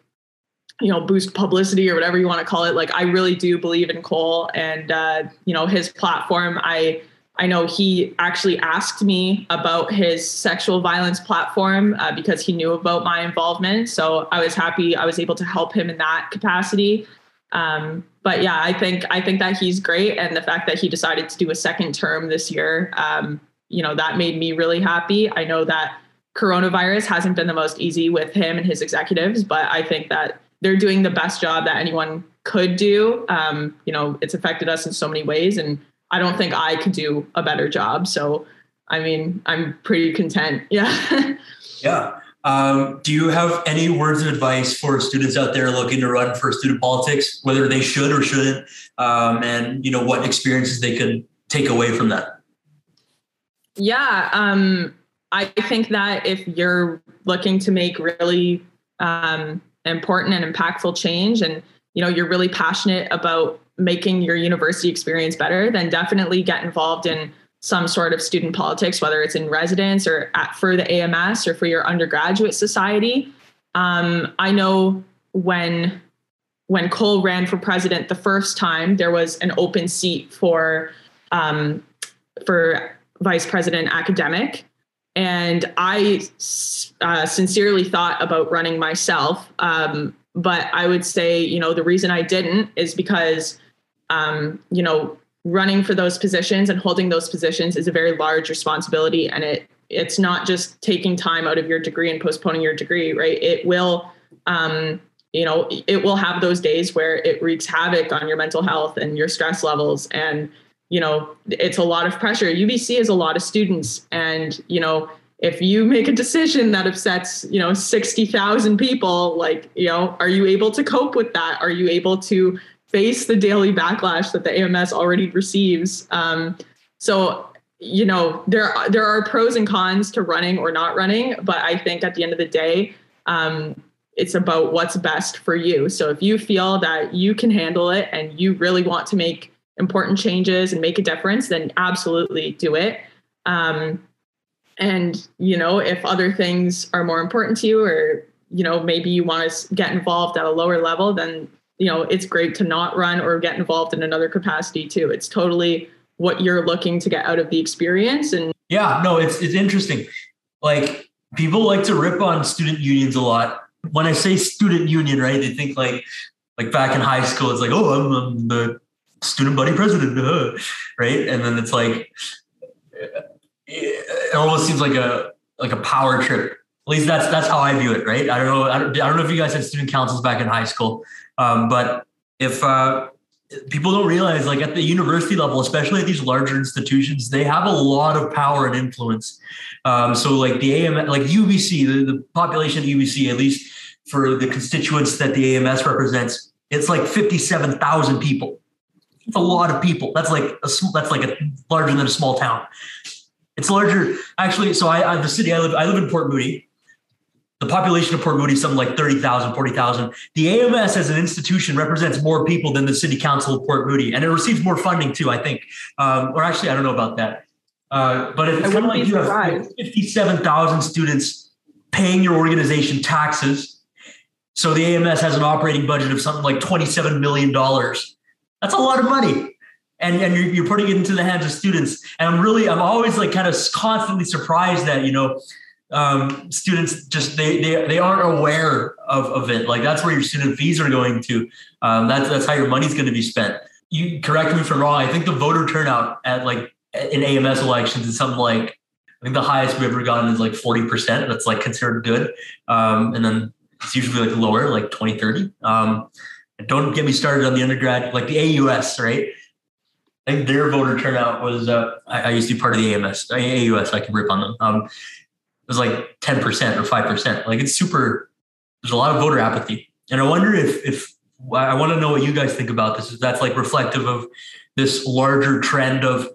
C: you know, boost publicity or whatever you want to call it. Like, I really do believe in Cole and, uh, you know, his platform. I, I know he actually asked me about his sexual violence platform uh, because he knew about my involvement. So I was happy I was able to help him in that capacity. Um, but yeah, I think I think that he's great, and the fact that he decided to do a second term this year um, you know, that made me really happy. I know that coronavirus hasn't been the most easy with him and his executives, but I think that they're doing the best job that anyone could do. Um, you know, it's affected us in so many ways, and I don't think I could do a better job. So, I mean, I'm pretty content. Yeah.
B: yeah. Um, do you have any words of advice for students out there looking to run for student politics, whether they should or shouldn't, um, and you know what experiences they could take away from that?
C: Yeah, um, I think that if you're looking to make really um, important and impactful change, and you know you're really passionate about making your university experience better, then definitely get involved in some sort of student politics, whether it's in residence or at, for the AMS or for your undergraduate society. Um, I know when when Cole ran for president the first time, there was an open seat for um, for vice president academic, and I uh, sincerely thought about running myself. Um, but I would say, you know, the reason I didn't is because, um, you know, running for those positions and holding those positions is a very large responsibility, and it it's not just taking time out of your degree and postponing your degree, right? It will, um, you know, it will have those days where it wreaks havoc on your mental health and your stress levels. And you know it's a lot of pressure. Ubc is a lot of students and you know if you make a decision that upsets you know 60,000 people like you know are you able to cope with that? Are you able to face the daily backlash that the AMS already receives. Um, so you know there there are pros and cons to running or not running but I think at the end of the day um, it's about what's best for you. So if you feel that you can handle it and you really want to make important changes and make a difference then absolutely do it. Um, and you know if other things are more important to you or you know maybe you want to get involved at a lower level then you know it's great to not run or get involved in another capacity too it's totally what you're looking to get out of the experience and
B: yeah no it's it's interesting like people like to rip on student unions a lot when i say student union right they think like like back in high school it's like oh i'm, I'm the student body president right and then it's like it almost seems like a like a power trip. At least that's that's how I view it, right? I don't know. I don't, I don't know if you guys had student councils back in high school, um, but if uh, people don't realize, like at the university level, especially at these larger institutions, they have a lot of power and influence. Um, so, like the AM, like UBC, the, the population of UBC, at least for the constituents that the AMS represents, it's like fifty-seven thousand people. It's a lot of people. That's like a, that's like a larger than a small town. It's larger, actually. So I, I the city I live, I live in Port Moody. The population of Port Moody is something like 30,000, 40,000. The AMS as an institution represents more people than the city council of Port Moody, and it receives more funding too, I think. Um, or actually, I don't know about that. Uh, but it's kind of like you have 57,000 students paying your organization taxes. So the AMS has an operating budget of something like $27 million. That's a lot of money and and you're, you're putting it into the hands of students and i'm really i'm always like kind of constantly surprised that you know um, students just they, they they aren't aware of, of it like that's where your student fees are going to um, that's that's how your money's going to be spent you correct me if i'm wrong i think the voter turnout at like in ams elections is something like i think the highest we've ever gotten is like 40% that's like considered good um, and then it's usually like lower like 20 30 um, don't get me started on the undergrad like the aus right I think their voter turnout was. Uh, I, I, used to be part of the AMS, AUS. I can rip on them. Um, was like ten percent or five percent. Like it's super. There's a lot of voter apathy, and I wonder if if I want to know what you guys think about this. If that's like reflective of this larger trend of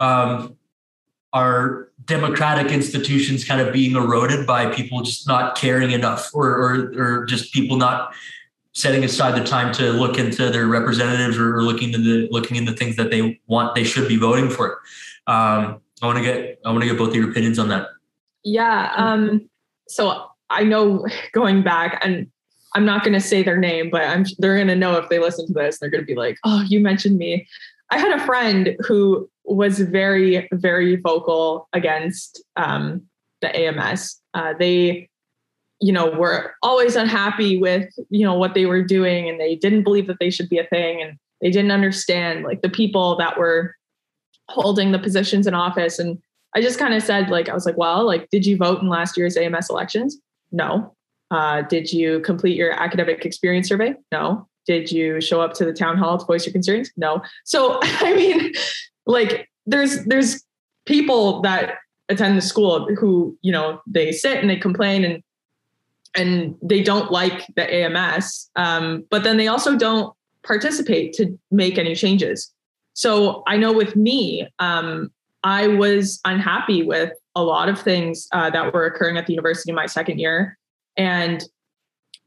B: um, our democratic institutions kind of being eroded by people just not caring enough, or or, or just people not setting aside the time to look into their representatives or looking into the looking into things that they want they should be voting for. Um, I want to get I want to get both your opinions on that.
C: Yeah. Um, so I know going back and I'm not going to say their name, but I'm they're going to know if they listen to this. They're going to be like, "Oh, you mentioned me." I had a friend who was very, very vocal against um, the AMS. Uh, they you know were always unhappy with you know what they were doing and they didn't believe that they should be a thing and they didn't understand like the people that were holding the positions in office and i just kind of said like i was like well like did you vote in last year's ams elections? No. Uh, did you complete your academic experience survey? No. Did you show up to the town hall to voice your concerns? No. So i mean like there's there's people that attend the school who you know they sit and they complain and and they don't like the AMS, um, but then they also don't participate to make any changes. So I know with me, um, I was unhappy with a lot of things uh, that were occurring at the university my second year, and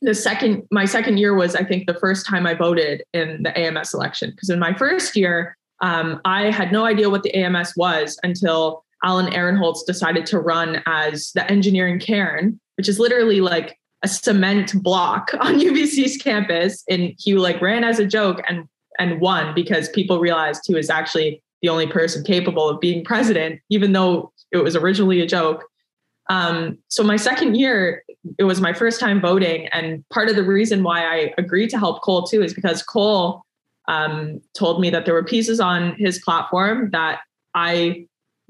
C: the second my second year was I think the first time I voted in the AMS election because in my first year um, I had no idea what the AMS was until Alan Ehrenholz decided to run as the engineering cairn, which is literally like a cement block on UBC's campus. And he like ran as a joke and and won because people realized he was actually the only person capable of being president, even though it was originally a joke. Um, so my second year, it was my first time voting, and part of the reason why I agreed to help Cole too is because Cole um, told me that there were pieces on his platform that I,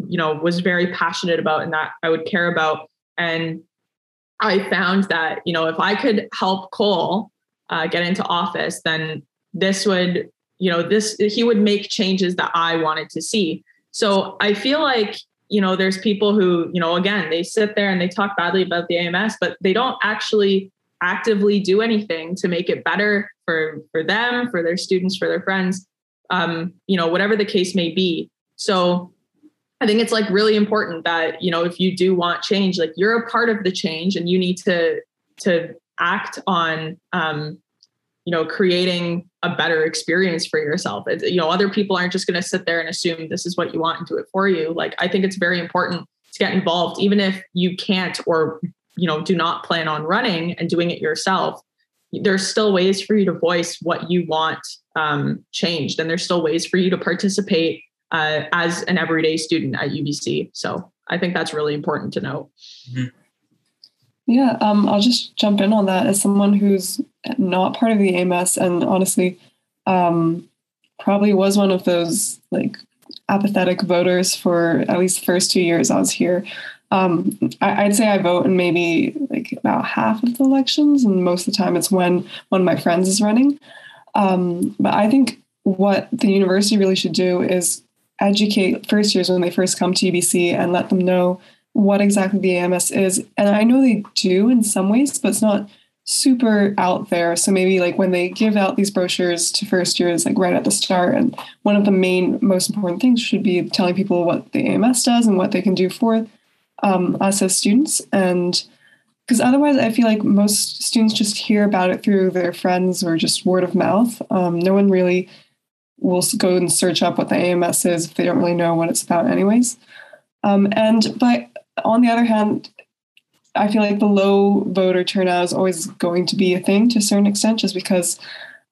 C: you know, was very passionate about and that I would care about. And I found that, you know, if I could help Cole uh, get into office, then this would, you know, this, he would make changes that I wanted to see. So I feel like, you know, there's people who, you know, again, they sit there and they talk badly about the AMS, but they don't actually actively do anything to make it better for for them for their students for their friends um, you know whatever the case may be so i think it's like really important that you know if you do want change like you're a part of the change and you need to to act on um, you know creating a better experience for yourself. It, you know other people aren't just going to sit there and assume this is what you want and do it for you. Like i think it's very important to get involved even if you can't or you know do not plan on running and doing it yourself there's still ways for you to voice what you want um, changed and there's still ways for you to participate uh, as an everyday student at ubc so i think that's really important to know
D: mm-hmm. yeah um, i'll just jump in on that. As someone who's not part of the ams and honestly um, probably was one of those like apathetic voters for at least the first two years i was here um, I, would say I vote in maybe like about half of the elections, and most of the time it's when one of my friends is running. Um, but I think what the university really should do is educate first years when they first come to UBC and let them know what exactly the AMS is. And I know they do in some ways, but it's not super out there. So maybe like when they give out these brochures to first years, like right at the start, and one of the main, most important things should be telling people what the AMS does and what they can do for um, us as students. And because otherwise, I feel like most students just hear about it through their friends or just word of mouth. Um, no one really will go and search up what the AMS is if they don't really know what it's about, anyways. Um, and but on the other hand, I feel like the low voter turnout is always going to be a thing to a certain extent, just because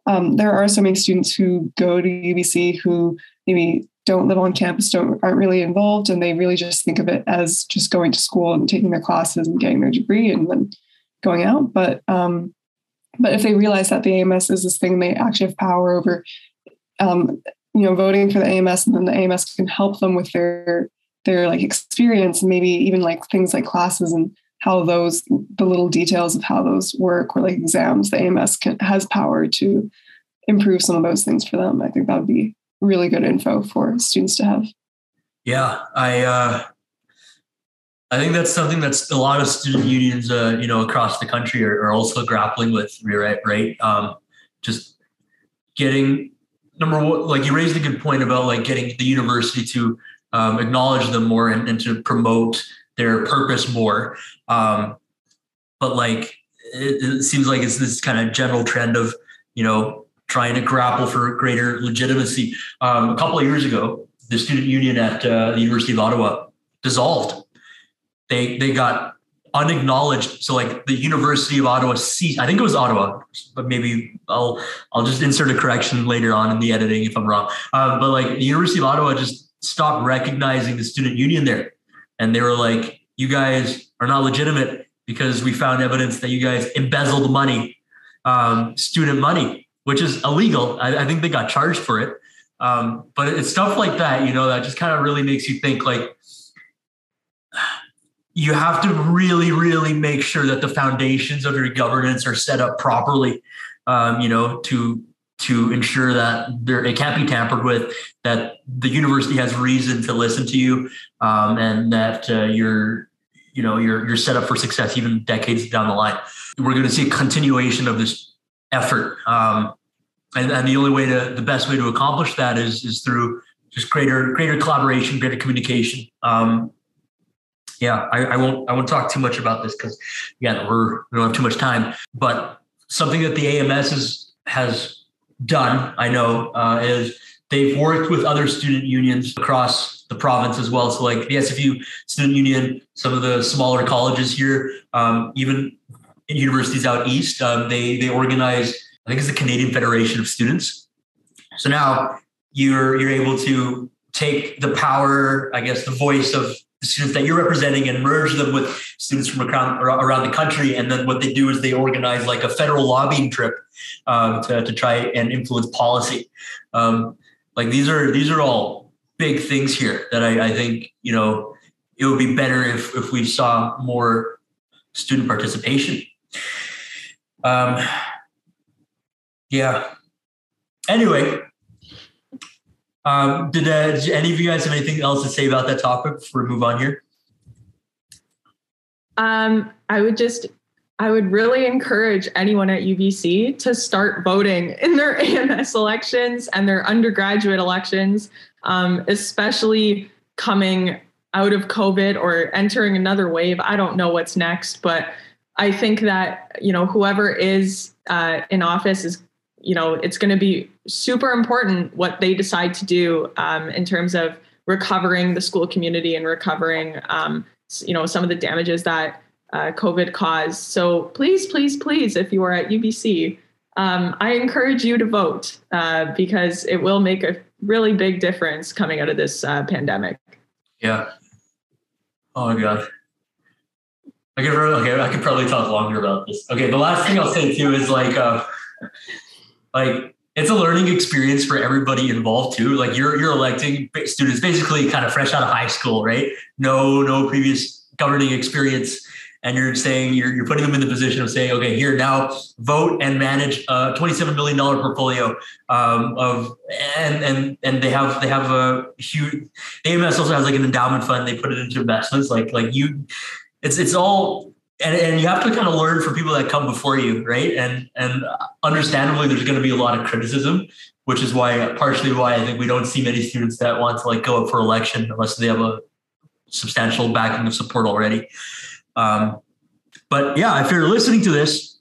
D: um, there are so many students who go to UBC who maybe don't live on campus don't aren't really involved and they really just think of it as just going to school and taking their classes and getting their degree and then going out. But um but if they realize that the AMS is this thing they actually have power over um you know voting for the AMS and then the AMS can help them with their their like experience and maybe even like things like classes and how those the little details of how those work or like exams the AMS can, has power to improve some of those things for them I think that would be really good info for students to have.
B: Yeah, I uh, I think that's something that's a lot of student unions, uh, you know, across the country are, are also grappling with. Right, right. Um, just getting number one, like you raised a good point about like getting the university to um, acknowledge them more and, and, to promote their purpose more. Um, but like it, it seems like it's this kind of general trend of you know trying to grapple for greater legitimacy. Um, a couple of years ago, the student union at uh, the University of Ottawa dissolved. They they got unacknowledged. So like the University of Ottawa ceased. I think it was Ottawa, but maybe I'll I'll just insert a correction later on in the editing if I'm wrong. Uh, but like the University of Ottawa just stopped recognizing the student union there, and they were like, "You guys are not legitimate because we found evidence that you guys embezzled money, um, student money." which is illegal. I, I think they got charged for it. Um, but it's stuff like that, you know, that just kind of really makes you think like you have to really, really make sure that the foundations of your governance are set up properly, um, you know, to to ensure that there, it can't be tampered with, that the university has reason to listen to you, um, and that uh, you're, you know, you're you're set up for success even decades down the line. We're going to see a continuation of this effort. Um, and, and, the only way to, the best way to accomplish that is, is through just greater, greater collaboration, greater communication. Um, yeah, I, I, won't, I won't talk too much about this because again, we're, we don't have too much time, but something that the AMS is, has done, I know, uh, is they've worked with other student unions across the province as well. So, like the SFU Student Union, some of the smaller colleges here, um, even in universities out east, um, they they organize. I think it's the Canadian Federation of Students. So now you're you're able to take the power, I guess, the voice of students that you're representing and merge them with students from around, around the country. And then what they do is they organize like a federal lobbying trip um, to, to try and influence policy. Um, like these are these are all big things here that I, I think you know it would be better if if we saw more student participation. Um, yeah. Anyway, um, did, uh, any of you guys have anything else to say about that topic before we move on here?
C: Um, I would just, I would really encourage anyone at UBC to start voting in their AMS elections and their undergraduate elections, um, especially coming out of COVID or entering another wave. I don't know what's next, but I think that you know whoever is uh, in office is you know it's going to be super important what they decide to do um, in terms of recovering the school community and recovering um, you know some of the damages that uh, covid caused. So please please please if you are at ubc um, i encourage you to vote uh, because it will make a really big difference coming out of this uh, pandemic.
B: Yeah. Oh my god I could, okay, I could probably talk longer about this. Okay, the last thing I'll say too is like, uh, like it's a learning experience for everybody involved too. Like you're you're electing students basically kind of fresh out of high school, right? No no previous governing experience, and you're saying you're you're putting them in the position of saying, okay, here now vote and manage a 27 million dollar portfolio um, of and and and they have they have a huge AMS also has like an endowment fund. They put it into investments. Like like you, it's it's all and, and you have to kind of learn from people that come before you, right? And and understandably, there's going to be a lot of criticism, which is why partially why I think we don't see many students that want to like go up for election unless they have a substantial backing of support already. Um, but yeah, if you're listening to this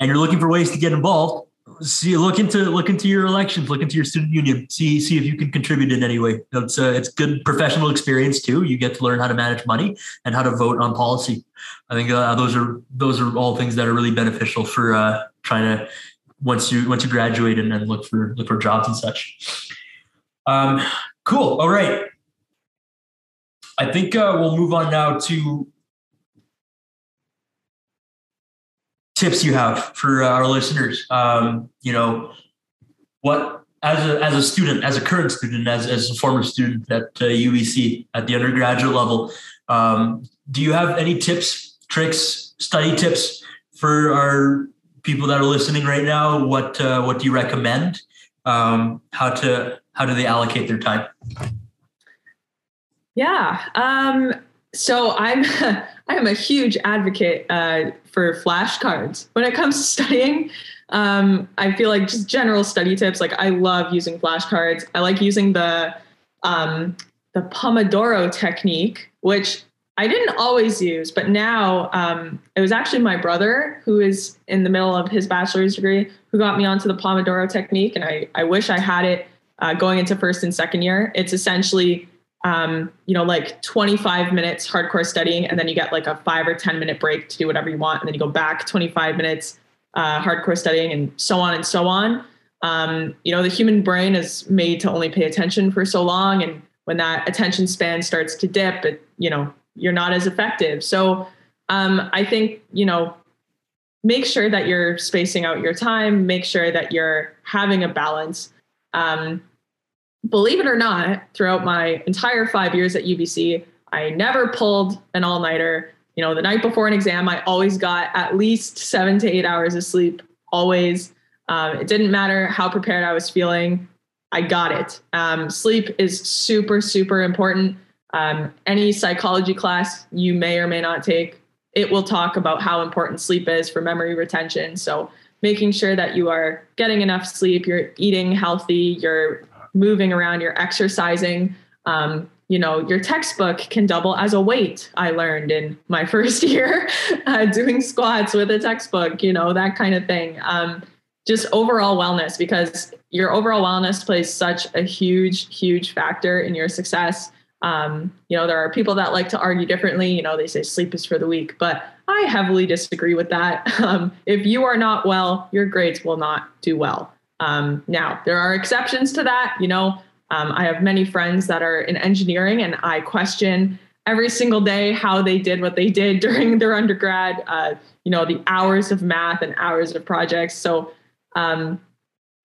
B: and you're looking for ways to get involved, see look into look into your elections look into your student union see see if you can contribute in any way. It's a, it's good professional experience too. You get to learn how to manage money and how to vote on policy. I think uh, those are those are all things that are really beneficial for uh, trying to once you once you graduate and then look for look for jobs and such. Um cool. All right. I think uh, we'll move on now to tips you have for uh, our listeners? Um, you know, what as a as a student, as a current student, as as a former student at uh, UBC at the undergraduate level, um, do you have any tips, tricks, study tips for our people that are listening right now? What uh, what do you recommend? Um, how to how do they allocate their time?
C: Yeah. Um, so I'm I'm a huge advocate uh, for flashcards when it comes to studying. Um, I feel like just general study tips. Like I love using flashcards. I like using the um, the Pomodoro technique, which I didn't always use, but now um, it was actually my brother who is in the middle of his bachelor's degree who got me onto the Pomodoro technique, and I I wish I had it uh, going into first and second year. It's essentially um, you know, like 25 minutes hardcore studying, and then you get like a five or 10 minute break to do whatever you want. And then you go back 25 minutes uh, hardcore studying and so on and so on. Um, you know, the human brain is made to only pay attention for so long. And when that attention span starts to dip, it, you know, you're not as effective. So um, I think, you know, make sure that you're spacing out your time, make sure that you're having a balance. Um, believe it or not, throughout my entire five years at UBC, I never pulled an all nighter. You know, the night before an exam, I always got at least seven to eight hours of sleep, always. Um, it didn't matter how prepared I was feeling, I got it. Um, sleep is super, super important. Um, any psychology class you may or may not take, it will talk about how important sleep is for memory retention. So, making sure that you are getting enough sleep, you're eating healthy, you're moving around, you're exercising. Um, you know, your textbook can double as a weight. I learned in my first year uh, doing squats with a textbook, you know, that kind of thing. Um, just overall wellness because your overall wellness plays such a huge, huge factor in your success. Um, you know, there are people that like to argue differently. You know, they say sleep is for the weak, but I heavily disagree with that. Um, if you are not well, your grades will not do well. Um, now, there are exceptions to that. You know, um, I have many friends that are in engineering, and I question every single day how they did what they did during their undergrad. Uh, you know, the hours of math and hours of projects. So, um,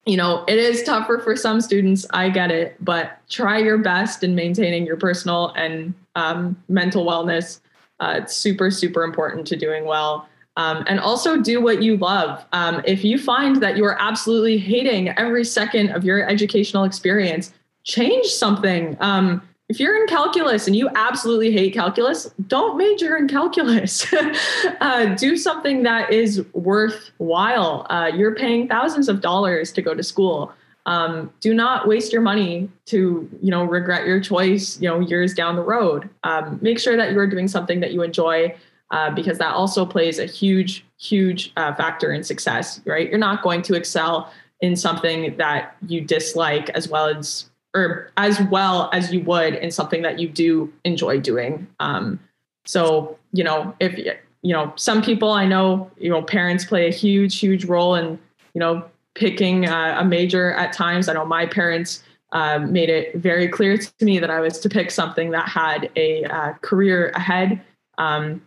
C: you know, it is tougher for some students. I get it, but try your best in maintaining your personal and um, mental wellness. Uh, it's super, super important to doing well. Um, and also do what you love. Um, if you find that you are absolutely hating every second of your educational experience, change something. Um, if you're in calculus and you absolutely hate calculus, don't major in calculus. uh, do something that is worthwhile. Uh, you're paying thousands of dollars to go to school. Um, do not waste your money to, you know, regret your choice, you know, years down the road. Um, make sure that you are doing something that you enjoy, uh, because that also plays a huge, huge uh, factor in success. Right? You're not going to excel in something that you dislike as well as or as well as you would in something that you do enjoy doing. Um, so, you know, if, you know, some people I know, you know, parents play a huge, huge role in, you know, picking uh, a major at times. I know my parents uh, made it very clear to me that I was to pick something that had a uh, career ahead. Um,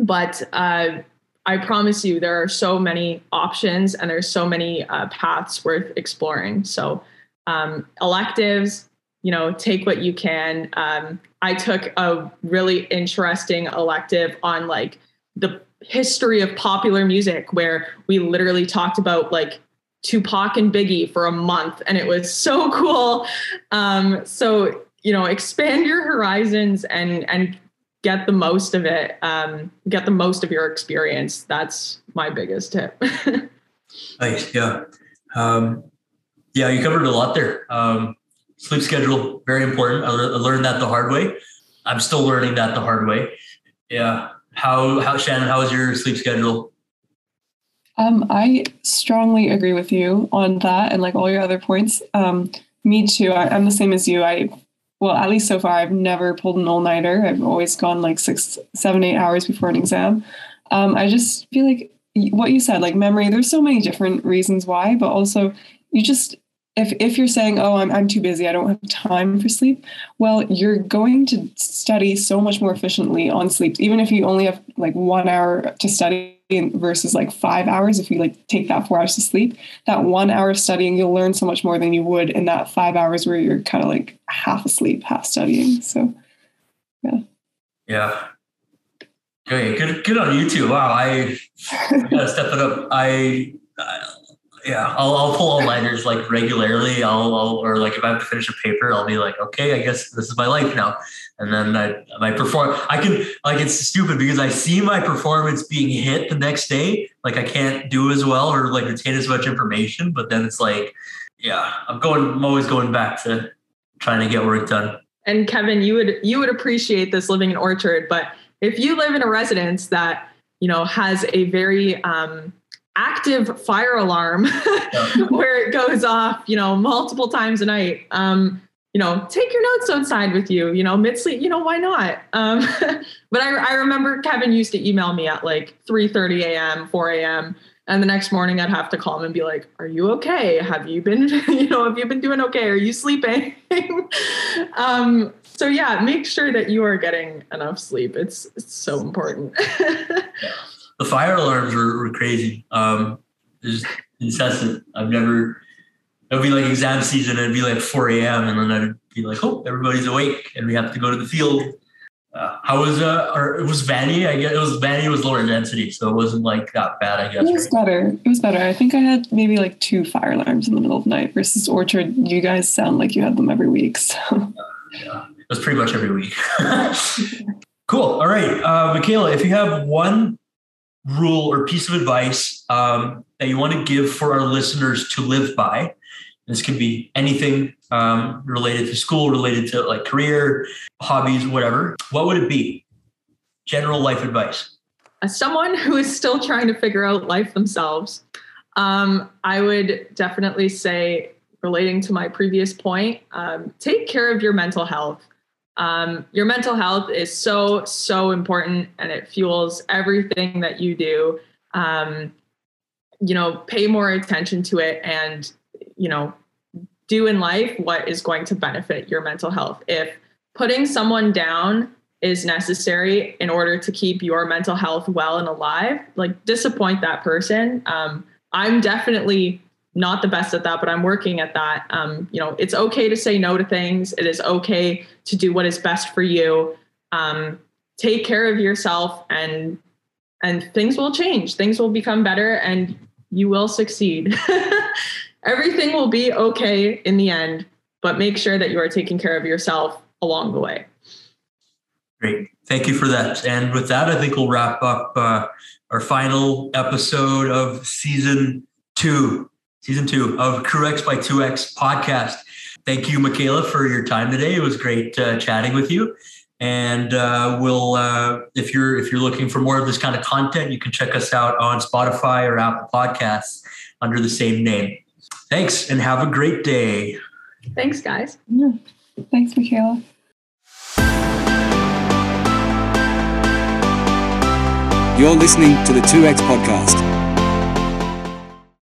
C: but uh, I promise you, there are so many options and there's so many uh, paths worth exploring. So, um, electives, you know, take what you can. Um, I took a really interesting elective on like the history of popular music, where we literally talked about like Tupac and Biggie for a month, and it was so cool. Um, so you know, expand your horizons and and get the most of it. Um, get the most of your experience. That's my biggest tip.
B: nice, yeah. Um, yeah, you covered a lot there. Um, sleep schedule, very important. I, le- I learned that the hard way. I'm still learning that the hard way. Yeah. How, how Shannon, how is your sleep schedule?
D: Um, I strongly agree with you on that and like all your other points. Um, me too. I, I'm the same as you. I, well, at least so far, I've never pulled an all nighter. I've always gone like six, seven, eight hours before an exam. Um, I just feel like what you said, like memory, there's so many different reasons why, but also you just if if you're saying oh I'm, I'm too busy i don't have time for sleep well you're going to study so much more efficiently on sleep even if you only have like one hour to study versus like five hours if you like take that four hours to sleep that one hour of studying you'll learn so much more than you would in that five hours where you're kind of like half asleep half studying so yeah.
B: Yeah. Okay good good on you too wow i, I gotta step it up. I, I yeah, I'll, I'll pull all liners like regularly. I'll, I'll, or like if I have to finish a paper, I'll be like, okay, I guess this is my life now. And then I, my perform, I can like it's stupid because I see my performance being hit the next day. Like I can't do as well or like retain as much information. But then it's like, yeah, I'm going. I'm always going back to trying to get work done.
C: And Kevin, you would you would appreciate this living in Orchard, but if you live in a residence that you know has a very um, active fire alarm where it goes off, you know, multiple times a night. Um, you know, take your notes outside with you, you know, mid sleep, you know, why not? Um, but I, I remember Kevin used to email me at like 3 30 a.m., 4 a.m. And the next morning I'd have to call him and be like, are you okay? Have you been, you know, have you been doing okay? Are you sleeping? um, so yeah, make sure that you are getting enough sleep. It's, it's so important.
B: The fire alarms were, were crazy. Um, just incessant. I've never. It'd be like exam season. It'd be like 4 a.m. and then I'd be like, "Oh, everybody's awake, and we have to go to the field." Uh, how was uh, or it was Vanny? I guess it was Vanny was lower density, so it wasn't like that bad. I guess
D: it was right? better. It was better. I think I had maybe like two fire alarms in the middle of the night versus Orchard. You guys sound like you had them every week. So
B: yeah, it was pretty much every week. cool. All right, uh, Michaela, if you have one rule or piece of advice um, that you want to give for our listeners to live by? This could be anything um, related to school, related to like career, hobbies, whatever. What would it be? General life advice.
C: As someone who is still trying to figure out life themselves, Um, I would definitely say, relating to my previous point, um, take care of your mental health. Um, your mental health is so, so important and it fuels everything that you do. Um, you know, pay more attention to it and, you know, do in life what is going to benefit your mental health. If putting someone down is necessary in order to keep your mental health well and alive, like disappoint that person. Um, I'm definitely not the best at that, but I'm working at that. Um, you know, it's okay to say no to things. It is okay to do what is best for you. Um, take care of yourself, and and things will change. Things will become better, and you will succeed. Everything will be okay in the end, but make sure that you are taking care of yourself along the way.
B: Great. Thank you for that. And with that, I think we'll wrap up uh, our final episode of season two, season two of Crew X by 2X podcast. Thank you, Michaela, for your time today. It was great uh, chatting with you. And uh, we'll, uh, if you're if you're looking for more of this kind of content, you can check us out on Spotify or Apple Podcasts under the same name. Thanks, and have a great day.
C: Thanks, guys.
D: Yeah. Thanks, Michaela.
A: You're listening to the 2X Podcast.